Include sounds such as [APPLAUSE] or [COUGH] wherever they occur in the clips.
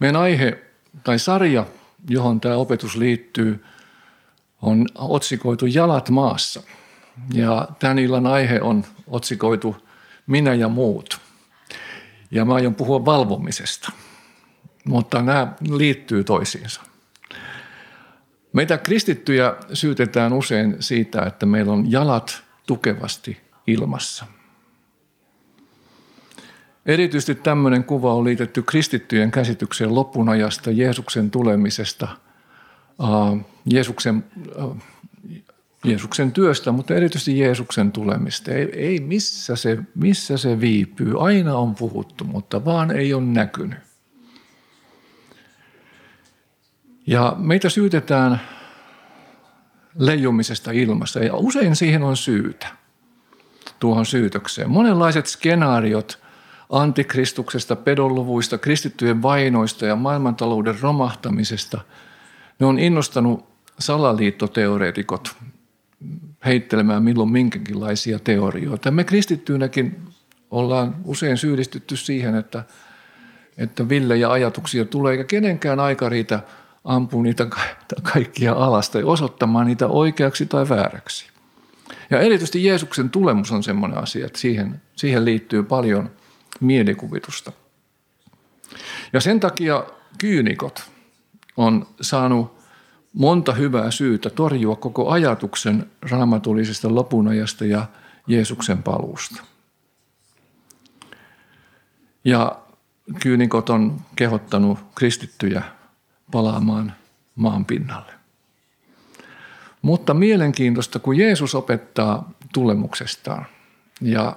Meidän aihe tai sarja, johon tämä opetus liittyy, on otsikoitu Jalat maassa. Ja tämän illan aihe on otsikoitu Minä ja muut. Ja mä aion puhua valvomisesta, mutta nämä liittyy toisiinsa. Meitä kristittyjä syytetään usein siitä, että meillä on jalat tukevasti ilmassa. Erityisesti tämmöinen kuva on liitetty kristittyjen käsitykseen lopunajasta, Jeesuksen tulemisesta, Jeesuksen, Jeesuksen työstä, mutta erityisesti Jeesuksen tulemista. Ei, ei missä, se, missä se viipyy, aina on puhuttu, mutta vaan ei ole näkynyt. Ja meitä syytetään leijumisesta ilmassa ja usein siihen on syytä tuohon syytökseen. Monenlaiset skenaariot – antikristuksesta, pedonluvuista, kristittyjen vainoista ja maailmantalouden romahtamisesta. Ne on innostanut salaliittoteoreetikot heittelemään milloin minkäkinlaisia teorioita. Me kristittyinäkin ollaan usein syyllistytty siihen, että, että villejä ajatuksia tulee, eikä kenenkään aika riitä ampua niitä kaikkia alasta ja osoittamaan niitä oikeaksi tai vääräksi. Ja erityisesti Jeesuksen tulemus on sellainen asia, että siihen, siihen liittyy paljon – mielikuvitusta. Ja sen takia kyynikot on saanut monta hyvää syytä torjua koko ajatuksen raamatullisesta lopunajasta ja Jeesuksen paluusta. Ja kyynikot on kehottanut kristittyjä palaamaan maan pinnalle. Mutta mielenkiintoista, kun Jeesus opettaa tulemuksestaan ja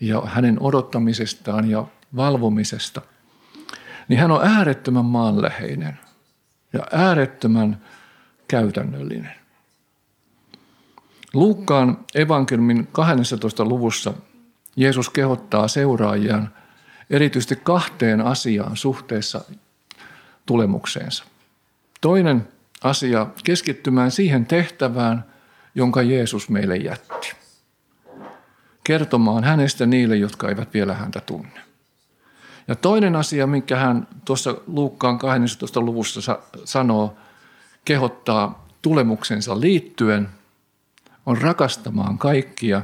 ja hänen odottamisestaan ja valvomisesta, niin hän on äärettömän maanläheinen ja äärettömän käytännöllinen. Luukkaan evankelmin 12. luvussa Jeesus kehottaa seuraajiaan erityisesti kahteen asiaan suhteessa tulemukseensa. Toinen asia keskittymään siihen tehtävään, jonka Jeesus meille jätti kertomaan hänestä niille, jotka eivät vielä häntä tunne. Ja toinen asia, minkä hän tuossa Luukkaan 12. luvussa sanoo, kehottaa tulemuksensa liittyen, on rakastamaan kaikkia,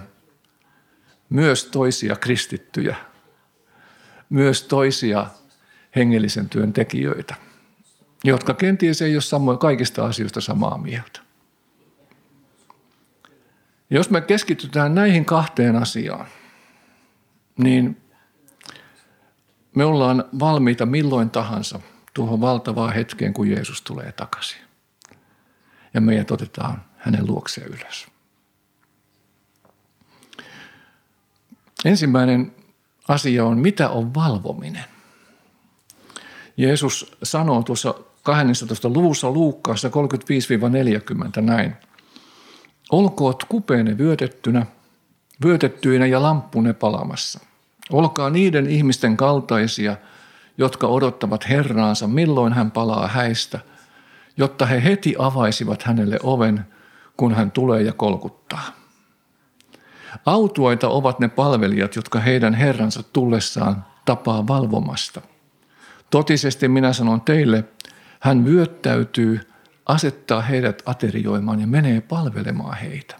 myös toisia kristittyjä, myös toisia hengellisen työn tekijöitä, jotka kenties ei ole samoin kaikista asioista samaa mieltä. Jos me keskitytään näihin kahteen asiaan, niin me ollaan valmiita milloin tahansa tuohon valtavaan hetkeen, kun Jeesus tulee takaisin. Ja meidät otetaan hänen luokseen ylös. Ensimmäinen asia on, mitä on valvominen. Jeesus sanoo tuossa 12. luvussa Luukkaassa 35-40 näin. Olkoot kupeenne vyötettynä, vyötettyinä ja lamppune palamassa. Olkaa niiden ihmisten kaltaisia, jotka odottavat Herraansa, milloin hän palaa häistä, jotta he heti avaisivat hänelle oven, kun hän tulee ja kolkuttaa. Autuaita ovat ne palvelijat, jotka heidän Herransa tullessaan tapaa valvomasta. Totisesti minä sanon teille, hän vyöttäytyy – asettaa heidät aterioimaan ja menee palvelemaan heitä.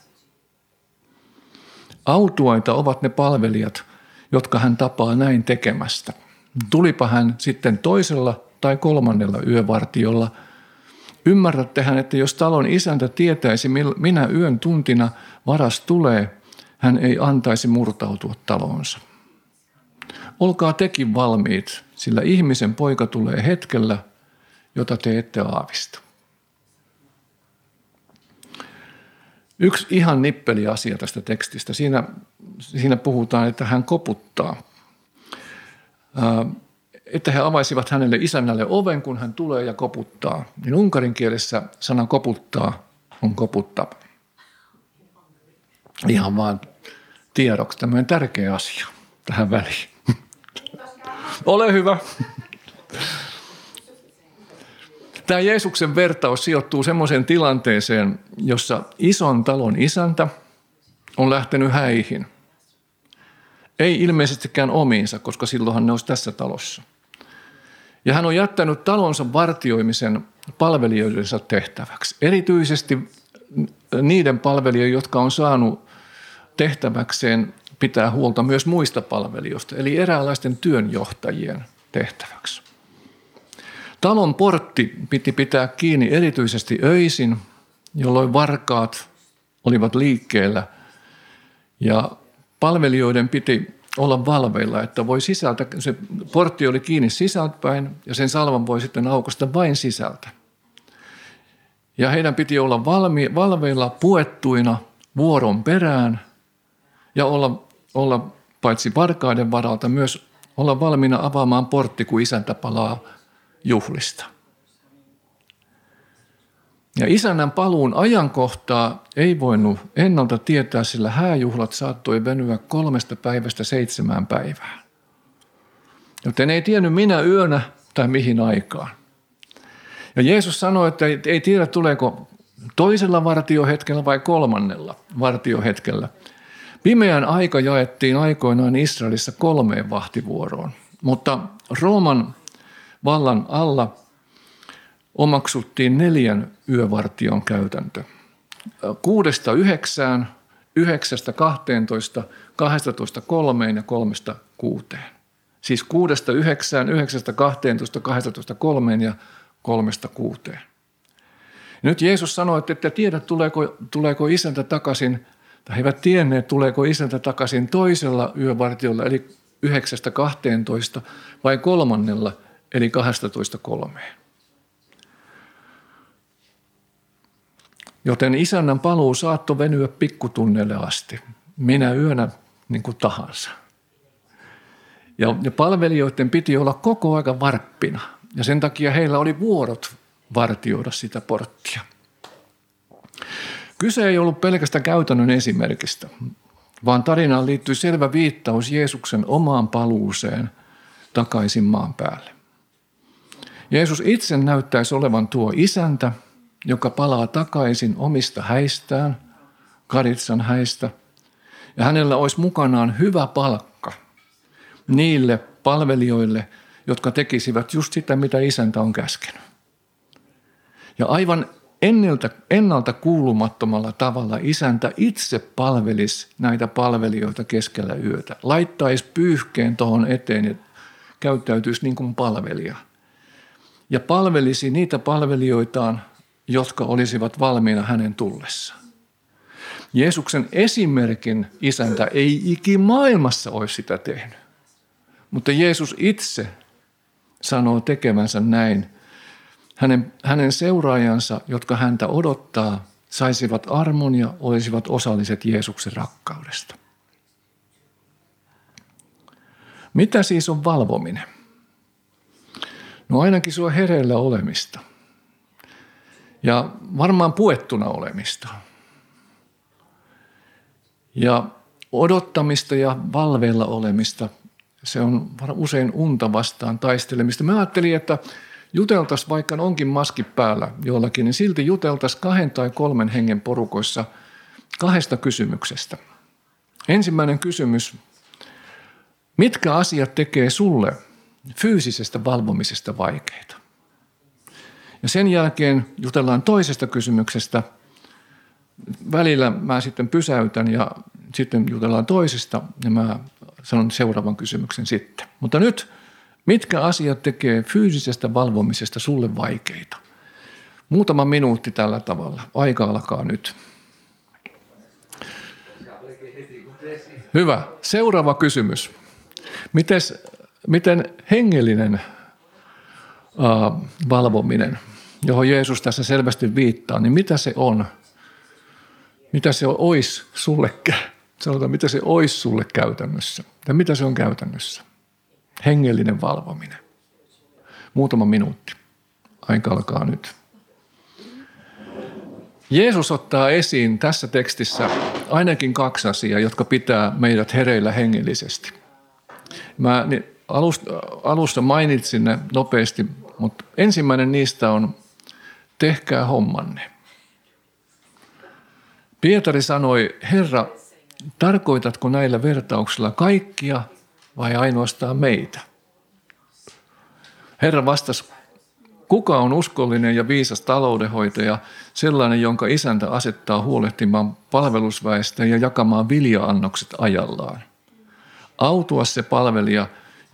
Autuaita ovat ne palvelijat, jotka hän tapaa näin tekemästä. Tulipa hän sitten toisella tai kolmannella yövartiolla. Ymmärrättehän, että jos talon isäntä tietäisi, minä yön tuntina varas tulee, hän ei antaisi murtautua talonsa. Olkaa tekin valmiit, sillä ihmisen poika tulee hetkellä, jota te ette aavista. Yksi ihan nippeli asia tästä tekstistä. Siinä, siinä puhutaan, että hän koputtaa. että he avaisivat hänelle isännälle oven, kun hän tulee ja koputtaa. Niin unkarin kielessä sana koputtaa on koputtaa. Ihan vaan tiedoksi tämmöinen tärkeä asia tähän väliin. [LAUGHS] Ole hyvä. Tämä Jeesuksen vertaus sijoittuu semmoiseen tilanteeseen, jossa ison talon isäntä on lähtenyt häihin. Ei ilmeisestikään omiinsa, koska silloinhan ne olisi tässä talossa. Ja hän on jättänyt talonsa vartioimisen palvelijoidensa tehtäväksi. Erityisesti niiden palvelijoiden, jotka on saanut tehtäväkseen pitää huolta myös muista palvelijoista, eli eräänlaisten työnjohtajien tehtäväksi. Talon portti piti pitää kiinni erityisesti öisin, jolloin varkaat olivat liikkeellä ja palvelijoiden piti olla valveilla, että voi sisältä, se portti oli kiinni sisältäpäin ja sen salvan voi sitten aukosta vain sisältä. Ja heidän piti olla valmi, valveilla puettuina vuoron perään ja olla, olla paitsi varkaiden varalta myös olla valmiina avaamaan portti, kun isäntä palaa juhlista. Ja isännän paluun ajankohtaa ei voinut ennalta tietää, sillä hääjuhlat saattoi venyä kolmesta päivästä seitsemään päivään. Joten ei tiennyt minä yönä tai mihin aikaan. Ja Jeesus sanoi, että ei tiedä tuleeko toisella vartiohetkellä vai kolmannella vartiohetkellä. Pimeän aika jaettiin aikoinaan Israelissa kolmeen vahtivuoroon, mutta Rooman vallan alla omaksuttiin neljän yövartion käytäntö. Kuudesta yhdeksään, yhdeksästä kahteentoista, kahdestatoista kolmeen ja kolmesta kuuteen. Siis kuudesta yhdeksään, yhdeksästä kahteentoista, kahdestatoista kolmeen ja kolmesta kuuteen. Nyt Jeesus sanoi, että ette tiedä, tuleeko, tuleeko isäntä takaisin, tai he eivät tienneet, tuleeko isäntä takaisin toisella yövartiolla, eli 9.12, vai kolmannella, eli 12.3. Joten isännän paluu saattoi venyä pikkutunneille asti, minä yönä niin kuin tahansa. Ja, ja palvelijoiden piti olla koko aika varppina – ja sen takia heillä oli vuorot vartioida sitä porttia. Kyse ei ollut pelkästä käytännön esimerkistä, vaan tarinaan liittyy selvä viittaus Jeesuksen omaan paluuseen takaisin maan päälle. Jeesus itse näyttäisi olevan tuo isäntä, joka palaa takaisin omista häistään, Karitsan häistä, ja hänellä olisi mukanaan hyvä palkka niille palvelijoille, jotka tekisivät just sitä, mitä isäntä on käskenyt. Ja aivan ennalta, ennalta kuulumattomalla tavalla isäntä itse palvelisi näitä palvelijoita keskellä yötä. Laittaisi pyyhkeen tuohon eteen ja käyttäytyisi niin kuin palvelija. Ja palvelisi niitä palvelijoitaan, jotka olisivat valmiina hänen tullessaan. Jeesuksen esimerkin isäntä ei ikimaailmassa olisi sitä tehnyt. Mutta Jeesus itse sanoo tekevänsä näin. Hänen, hänen seuraajansa, jotka häntä odottaa, saisivat armon ja olisivat osalliset Jeesuksen rakkaudesta. Mitä siis on valvominen? No ainakin on hereillä olemista. Ja varmaan puettuna olemista. Ja odottamista ja valveilla olemista se on usein unta vastaan taistelemista. Mä ajattelin, että juteltaisiin, vaikka onkin maski päällä jollakin, niin silti juteltaisiin kahden tai kolmen hengen porukoissa kahdesta kysymyksestä. Ensimmäinen kysymys, mitkä asiat tekee sulle fyysisestä valvomisesta vaikeita? Ja sen jälkeen jutellaan toisesta kysymyksestä. Välillä mä sitten pysäytän ja sitten jutellaan toisesta ja mä sanon seuraavan kysymyksen sitten. Mutta nyt, mitkä asiat tekee fyysisestä valvomisesta sulle vaikeita? Muutama minuutti tällä tavalla. Aika alkaa nyt. Hyvä. Seuraava kysymys. Mites, miten hengellinen äh, valvominen, johon Jeesus tässä selvästi viittaa, niin mitä se on? Mitä se olisi sulle sanotaan, mitä se olisi sulle käytännössä. Ja mitä se on käytännössä? Hengellinen valvominen. Muutama minuutti. Aika alkaa nyt. Jeesus ottaa esiin tässä tekstissä ainakin kaksi asiaa, jotka pitää meidät hereillä hengellisesti. Mä niin alusta, alussa mainitsin ne nopeasti, mutta ensimmäinen niistä on tehkää hommanne. Pietari sanoi, Herra, tarkoitatko näillä vertauksilla kaikkia vai ainoastaan meitä? Herra vastasi, kuka on uskollinen ja viisas taloudenhoitaja, sellainen, jonka isäntä asettaa huolehtimaan palvelusväestä ja jakamaan viljaannokset ajallaan. Autua se palvelija,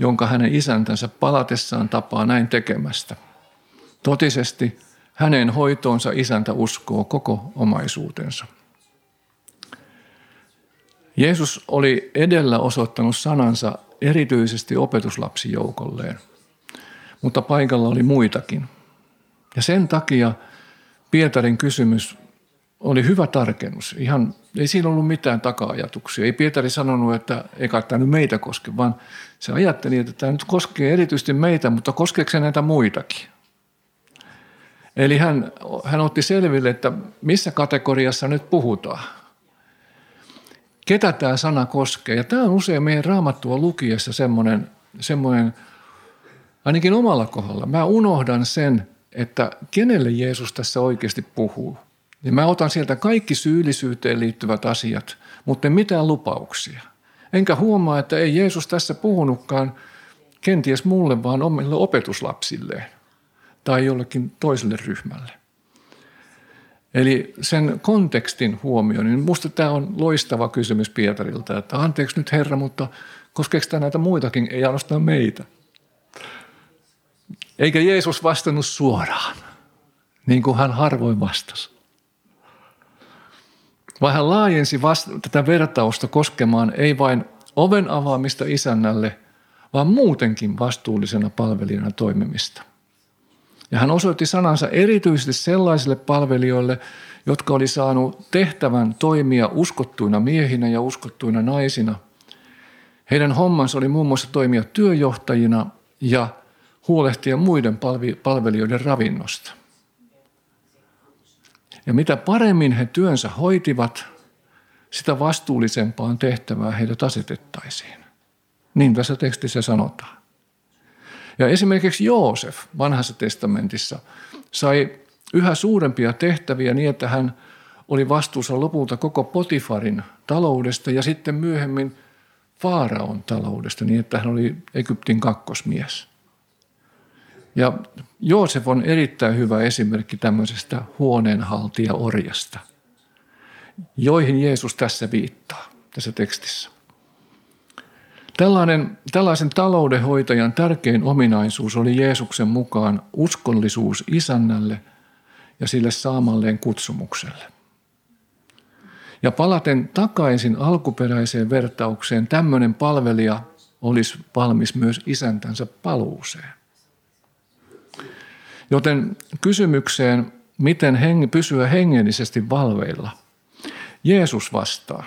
jonka hänen isäntänsä palatessaan tapaa näin tekemästä. Totisesti hänen hoitoonsa isäntä uskoo koko omaisuutensa. Jeesus oli edellä osoittanut sanansa erityisesti opetuslapsijoukolleen, mutta paikalla oli muitakin. Ja sen takia Pietarin kysymys oli hyvä tarkennus. Ihan, ei siinä ollut mitään taka-ajatuksia. Ei Pietari sanonut, että ei tämä nyt meitä koske, vaan se ajatteli, että tämä nyt koskee erityisesti meitä, mutta koskeeko se näitä muitakin? Eli hän, hän otti selville, että missä kategoriassa nyt puhutaan. Ketä tämä sana koskee? Ja tämä on usein meidän raamattua lukiessa semmoinen, semmoinen ainakin omalla kohdalla. Mä unohdan sen, että kenelle Jeesus tässä oikeasti puhuu. Ja mä otan sieltä kaikki syyllisyyteen liittyvät asiat, mutta en mitään lupauksia. Enkä huomaa, että ei Jeesus tässä puhunutkaan kenties mulle, vaan omille opetuslapsilleen tai jollekin toiselle ryhmälle. Eli sen kontekstin huomioon, niin minusta tämä on loistava kysymys Pietarilta, että anteeksi nyt Herra, mutta koskeeko tämä näitä muitakin, ei ainoastaan meitä. Eikä Jeesus vastannut suoraan, niin kuin hän harvoin vastasi. Vaan hän laajensi vasta- tätä vertausta koskemaan ei vain oven avaamista isännälle, vaan muutenkin vastuullisena palvelijana toimimista. Ja hän osoitti sanansa erityisesti sellaisille palvelijoille, jotka oli saanut tehtävän toimia uskottuina miehinä ja uskottuina naisina. Heidän hommansa oli muun muassa toimia työjohtajina ja huolehtia muiden palvelijoiden ravinnosta. Ja mitä paremmin he työnsä hoitivat, sitä vastuullisempaan tehtävää heidät asetettaisiin. Niin tässä tekstissä sanotaan. Ja esimerkiksi Joosef vanhassa testamentissa sai yhä suurempia tehtäviä niin, että hän oli vastuussa lopulta koko Potifarin taloudesta ja sitten myöhemmin Faaraon taloudesta niin, että hän oli Egyptin kakkosmies. Ja Joosef on erittäin hyvä esimerkki tämmöisestä huoneenhaltija-orjasta, joihin Jeesus tässä viittaa, tässä tekstissä. Tällainen, tällaisen taloudenhoitajan tärkein ominaisuus oli Jeesuksen mukaan uskollisuus isännälle ja sille saamalleen kutsumukselle. Ja palaten takaisin alkuperäiseen vertaukseen, tämmöinen palvelija olisi valmis myös isäntänsä paluuseen. Joten kysymykseen, miten hengi, pysyä hengellisesti valveilla, Jeesus vastaa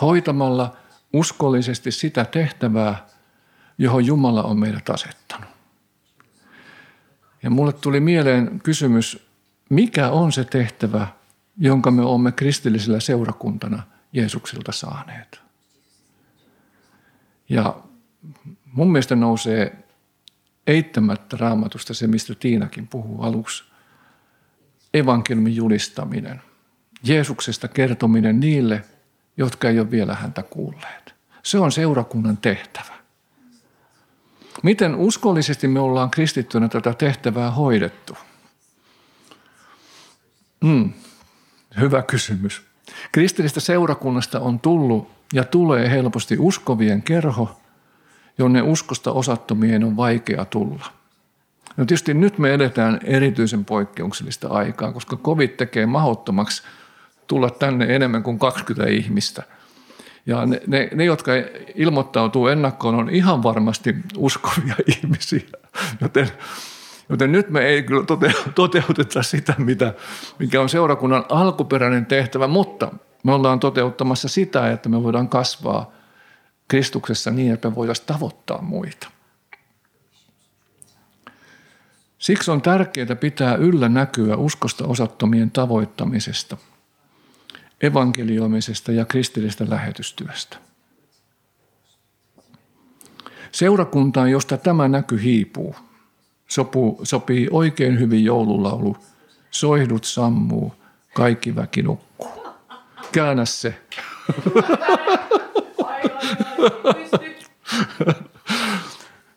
hoitamalla – uskollisesti sitä tehtävää, johon Jumala on meidät asettanut. Ja mulle tuli mieleen kysymys, mikä on se tehtävä, jonka me olemme kristillisellä seurakuntana Jeesuksilta saaneet. Ja mun mielestä nousee eittämättä raamatusta se, mistä Tiinakin puhuu aluksi. Evankeliumin julistaminen. Jeesuksesta kertominen niille, jotka ei ole vielä häntä kuulleet. Se on seurakunnan tehtävä. Miten uskollisesti me ollaan kristittynä tätä tehtävää hoidettu? Hmm, hyvä kysymys. Kristillistä seurakunnasta on tullut ja tulee helposti uskovien kerho, jonne uskosta osattomien on vaikea tulla. No tietysti nyt me edetään erityisen poikkeuksellista aikaa, koska COVID tekee mahottomaksi tulla tänne enemmän kuin 20 ihmistä. Ja ne, ne, ne, jotka ilmoittautuu ennakkoon, on ihan varmasti uskovia [LAUGHS] ihmisiä. Joten, joten nyt me ei kyllä toteuteta sitä, mitä, mikä on seurakunnan alkuperäinen tehtävä, mutta me ollaan toteuttamassa sitä, että me voidaan kasvaa Kristuksessa niin, että me voidaan tavoittaa muita. Siksi on tärkeää pitää yllä näkyä uskosta osattomien tavoittamisesta – evankelioimisesta ja kristillisestä lähetystyöstä. Seurakuntaan, josta tämä näky hiipuu, sopuu, sopii oikein hyvin joululaulu. Soihdut sammuu, kaikki väki nukkuu. Käännä se. [LAUGHS]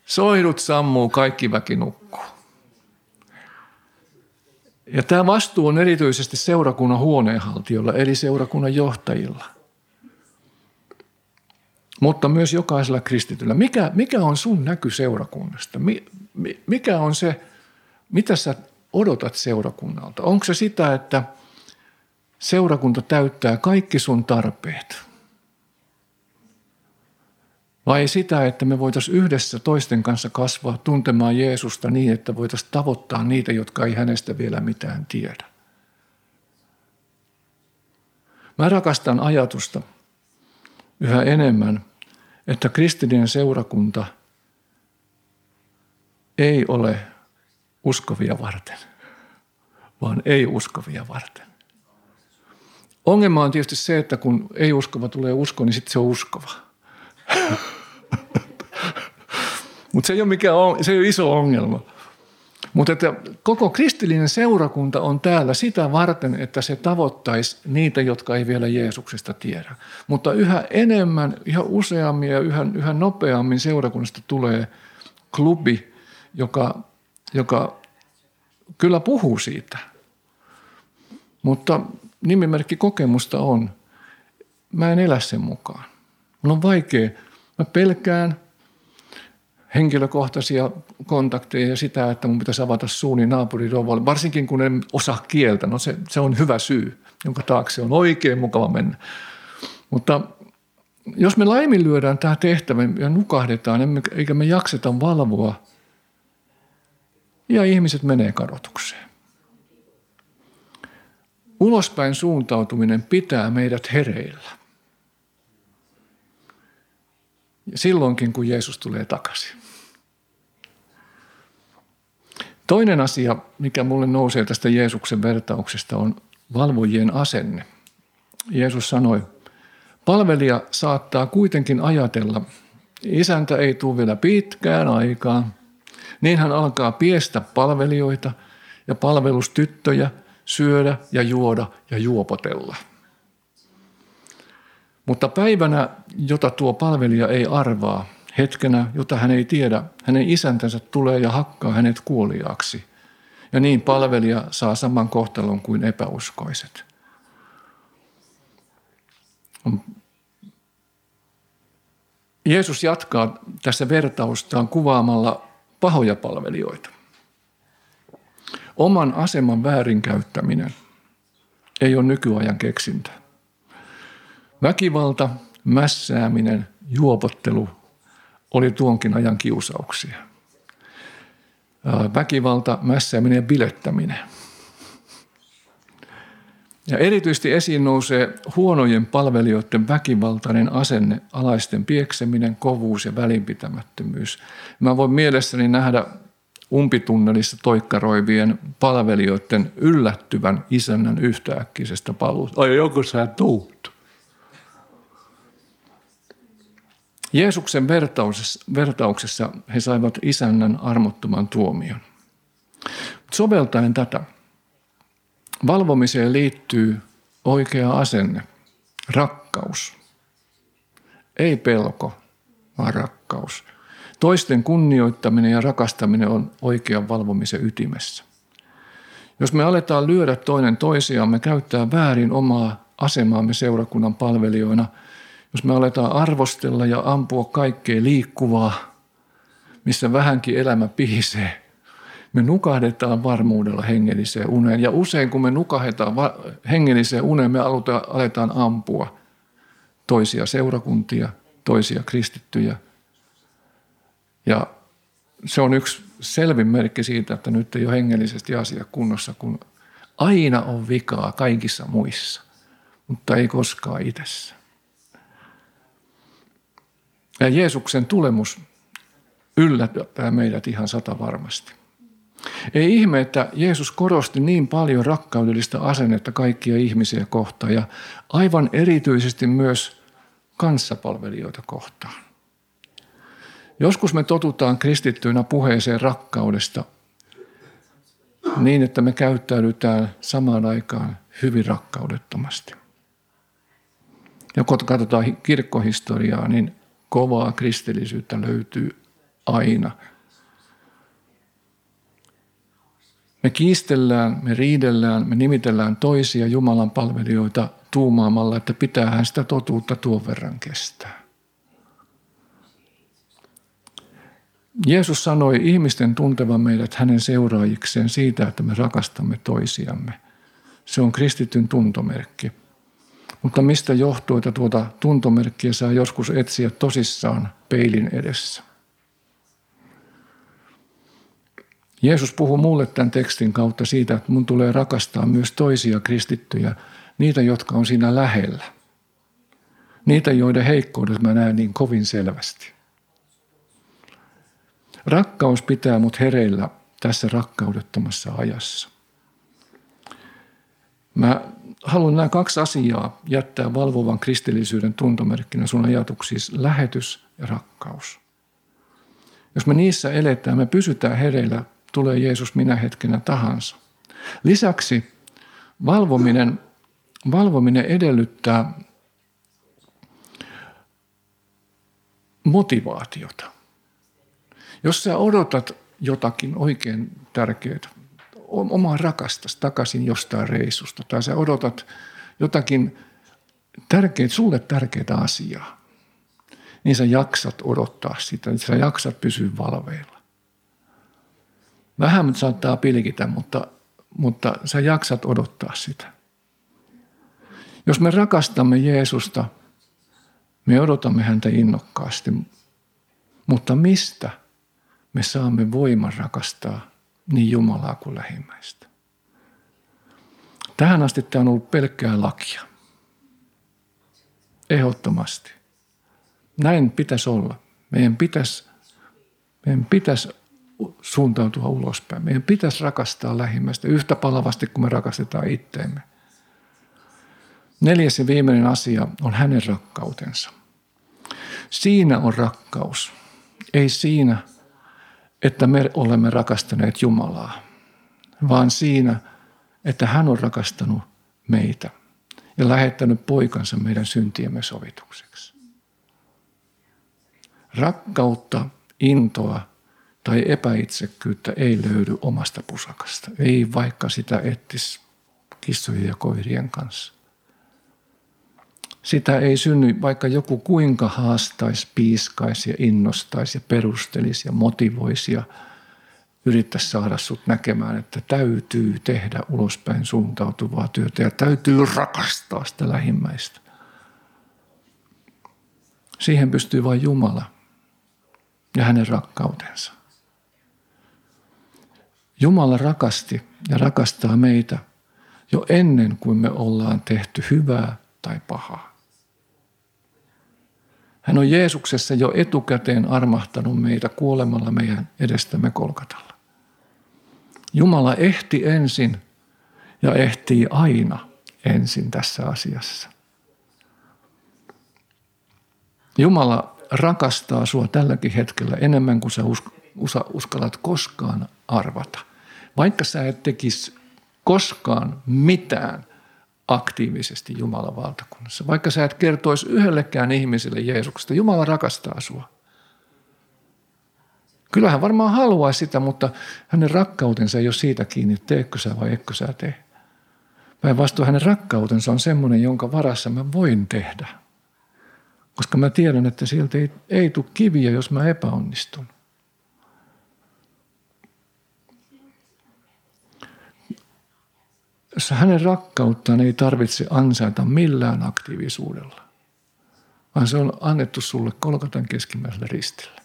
Soidut sammuu, kaikki väki nukkuu. Ja tämä vastuu on erityisesti seurakunnan huoneenhaltijoilla, eli seurakunnan johtajilla. Mutta myös jokaisella kristityllä. Mikä, mikä on sun näky seurakunnasta? Mikä on se, mitä sä odotat seurakunnalta? Onko se sitä, että seurakunta täyttää kaikki sun tarpeet? Vai sitä, että me voitaisiin yhdessä toisten kanssa kasvaa tuntemaan Jeesusta niin, että voitaisiin tavoittaa niitä, jotka ei hänestä vielä mitään tiedä. Mä rakastan ajatusta yhä enemmän, että kristillinen seurakunta ei ole uskovia varten, vaan ei-uskovia varten. Ongelma on tietysti se, että kun ei-uskova tulee usko, niin sitten se on uskova. [LAUGHS] Mutta se ei ole mikään, se ei ole iso ongelma. Mutta että koko kristillinen seurakunta on täällä sitä varten, että se tavoittaisi niitä, jotka ei vielä Jeesuksesta tiedä. Mutta yhä enemmän, yhä useammin ja yhä, yhä nopeammin seurakunnasta tulee klubi, joka, joka kyllä puhuu siitä. Mutta nimimerkki kokemusta on, mä en elä sen mukaan. Mun on vaikea, mä pelkään – henkilökohtaisia kontakteja ja sitä, että mun pitäisi avata suuni naapurirovalle, varsinkin kun en osaa kieltä. No se, se on hyvä syy, jonka taakse on oikein mukava mennä. Mutta jos me laiminlyödään tämä tehtävä ja nukahdetaan, eikä me jakseta valvoa, ja ihmiset menee kadotukseen. Ulospäin suuntautuminen pitää meidät hereillä. Silloinkin, kun Jeesus tulee takaisin. Toinen asia, mikä mulle nousee tästä Jeesuksen vertauksesta, on valvojien asenne. Jeesus sanoi, palvelija saattaa kuitenkin ajatella, isäntä ei tule vielä pitkään aikaa. Niin hän alkaa piestä palvelijoita ja palvelustyttöjä, syödä ja juoda ja juopotella – mutta päivänä, jota tuo palvelija ei arvaa, hetkenä, jota hän ei tiedä, hänen isäntänsä tulee ja hakkaa hänet kuoliaaksi. Ja niin palvelija saa saman kohtalon kuin epäuskoiset. Jeesus jatkaa tässä vertaustaan kuvaamalla pahoja palvelijoita. Oman aseman väärinkäyttäminen ei ole nykyajan keksintä. Väkivalta, mässääminen, juopottelu oli tuonkin ajan kiusauksia. Väkivalta, mässääminen ja bilettäminen. Ja erityisesti esiin nousee huonojen palvelijoiden väkivaltainen asenne, alaisten piekseminen, kovuus ja välinpitämättömyys. Mä voin mielessäni nähdä umpitunnelissa toikkaroivien palvelijoiden yllättyvän isännän yhtäkkisestä paluusta. Ai joku sä tuut. Jeesuksen vertauksessa he saivat isännän armottoman tuomion. Soveltaen tätä, valvomiseen liittyy oikea asenne, rakkaus. Ei pelko, vaan rakkaus. Toisten kunnioittaminen ja rakastaminen on oikean valvomisen ytimessä. Jos me aletaan lyödä toinen toisiamme, käyttää väärin omaa asemaamme seurakunnan palvelijoina – jos me aletaan arvostella ja ampua kaikkea liikkuvaa, missä vähänkin elämä pihisee, me nukahdetaan varmuudella hengelliseen uneen. Ja usein kun me nukahdetaan hengelliseen uneen, me aletaan ampua toisia seurakuntia, toisia kristittyjä. Ja se on yksi selvin merkki siitä, että nyt ei ole hengellisesti asia kunnossa, kun aina on vikaa kaikissa muissa, mutta ei koskaan itsessä. Ja Jeesuksen tulemus yllättää meidät ihan sata varmasti. Ei ihme, että Jeesus korosti niin paljon rakkaudellista asennetta kaikkia ihmisiä kohtaan ja aivan erityisesti myös kanssapalvelijoita kohtaan. Joskus me totutaan kristittyinä puheeseen rakkaudesta niin, että me käyttäydytään samaan aikaan hyvin rakkaudettomasti. Ja kun katsotaan kirkkohistoriaa, niin kovaa kristillisyyttä löytyy aina. Me kiistellään, me riidellään, me nimitellään toisia Jumalan palvelijoita tuumaamalla, että pitäähän sitä totuutta tuon verran kestää. Jeesus sanoi ihmisten tuntevan meidät hänen seuraajikseen siitä, että me rakastamme toisiamme. Se on kristityn tuntomerkki. Mutta mistä johtuu, että tuota tuntomerkkiä saa joskus etsiä tosissaan peilin edessä? Jeesus puhuu mulle tämän tekstin kautta siitä, että mun tulee rakastaa myös toisia kristittyjä, niitä, jotka on siinä lähellä. Niitä, joiden heikkoudet mä näen niin kovin selvästi. Rakkaus pitää mut hereillä tässä rakkaudettomassa ajassa. Mä haluan nämä kaksi asiaa jättää valvovan kristillisyyden tuntomerkkinä sun ajatuksissa, lähetys ja rakkaus. Jos me niissä eletään, me pysytään hereillä, tulee Jeesus minä hetkenä tahansa. Lisäksi valvominen, valvominen edellyttää motivaatiota – jos sä odotat jotakin oikein tärkeää, omaa rakastas takaisin jostain reissusta, tai sä odotat jotakin tärkeitä, sulle tärkeää asiaa, niin sä jaksat odottaa sitä, sä jaksat pysyä valveilla. Vähän saattaa pilkitä, mutta, mutta sä jaksat odottaa sitä. Jos me rakastamme Jeesusta, me odotamme häntä innokkaasti, mutta mistä – me saamme voiman rakastaa niin Jumalaa kuin lähimmäistä. Tähän asti tämä on ollut pelkkää lakia. Ehdottomasti. Näin pitäisi olla. Meidän pitäisi, meidän pitäisi suuntautua ulospäin. Meidän pitäisi rakastaa lähimmäistä yhtä palavasti kuin me rakastetaan itteemme. Neljäs ja viimeinen asia on hänen rakkautensa. Siinä on rakkaus. Ei siinä, että me olemme rakastaneet Jumalaa, vaan siinä, että hän on rakastanut meitä ja lähettänyt poikansa meidän syntiemme sovitukseksi. Rakkautta, intoa tai epäitsekkyyttä ei löydy omasta pusakasta. Ei vaikka sitä etsisi kissojen ja koirien kanssa. Sitä ei synny, vaikka joku kuinka haastaisi, piiskaisi ja innostaisi ja perustelisi ja motivoisi ja yrittäisi saada sut näkemään, että täytyy tehdä ulospäin suuntautuvaa työtä ja täytyy rakastaa sitä lähimmäistä. Siihen pystyy vain Jumala ja hänen rakkautensa. Jumala rakasti ja rakastaa meitä jo ennen kuin me ollaan tehty hyvää tai pahaa. Hän on Jeesuksessa jo etukäteen armahtanut meitä kuolemalla meidän edestämme kolkatalla. Jumala ehti ensin ja ehtii aina ensin tässä asiassa. Jumala rakastaa sua tälläkin hetkellä enemmän kuin sä uskallat koskaan arvata. Vaikka sä et tekisi koskaan mitään aktiivisesti Jumalan valtakunnassa. Vaikka sä et kertoisi yhdellekään ihmiselle Jeesuksesta, Jumala rakastaa sua. Kyllä hän varmaan haluaa sitä, mutta hänen rakkautensa ei ole siitä kiinni, teekö sä vai etkö sä tee. Päinvastoin hänen rakkautensa on semmoinen, jonka varassa mä voin tehdä. Koska mä tiedän, että sieltä ei, ei tule kiviä, jos mä epäonnistun. Hänen rakkauttaan ei tarvitse ansaita millään aktiivisuudella, vaan se on annettu sulle kolkatan keskimmäisellä ristillä.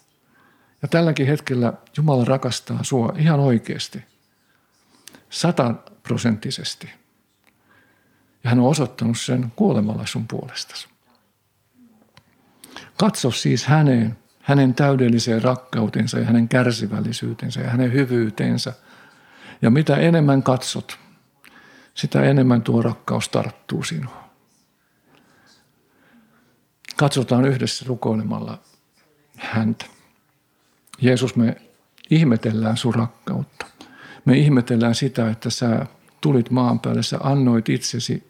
Ja tälläkin hetkellä Jumala rakastaa sua ihan oikeasti, sataprosenttisesti. Ja hän on osoittanut sen kuolemalla sun puolestasi. Katso siis häneen, hänen täydelliseen rakkautensa ja hänen kärsivällisyytensä ja hänen hyvyytensä. Ja mitä enemmän katsot, sitä enemmän tuo rakkaus tarttuu sinua. Katsotaan yhdessä rukoilemalla häntä. Jeesus, me ihmetellään sun rakkautta. Me ihmetellään sitä, että sä tulit maan päälle, sä annoit itsesi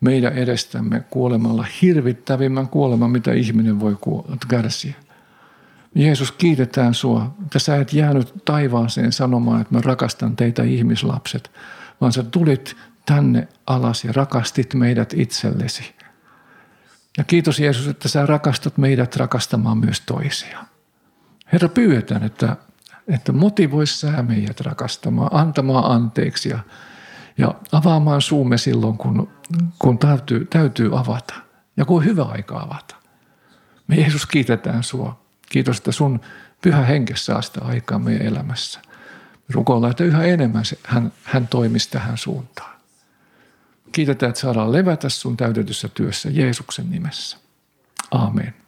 meidän edestämme kuolemalla hirvittävimmän kuoleman, mitä ihminen voi kärsiä. Jeesus, kiitetään sua, että sä et jäänyt taivaaseen sanomaan, että mä rakastan teitä ihmislapset, vaan sä tulit tänne alas ja rakastit meidät itsellesi. Ja kiitos Jeesus, että sä rakastat meidät rakastamaan myös toisia. Herra, pyydetään, että, että motivoisi sä meidät rakastamaan, antamaan anteeksi ja, ja avaamaan suumme silloin, kun, kun täytyy, täytyy avata ja kun on hyvä aika avata. Me Jeesus kiitetään sua. Kiitos, että sun pyhä henke saa sitä aikaa meidän elämässä. Rukoillaan, että yhä enemmän se, hän, hän toimisi tähän suuntaan. Kiitetään, että saadaan levätä sun täytetyssä työssä Jeesuksen nimessä. Amen.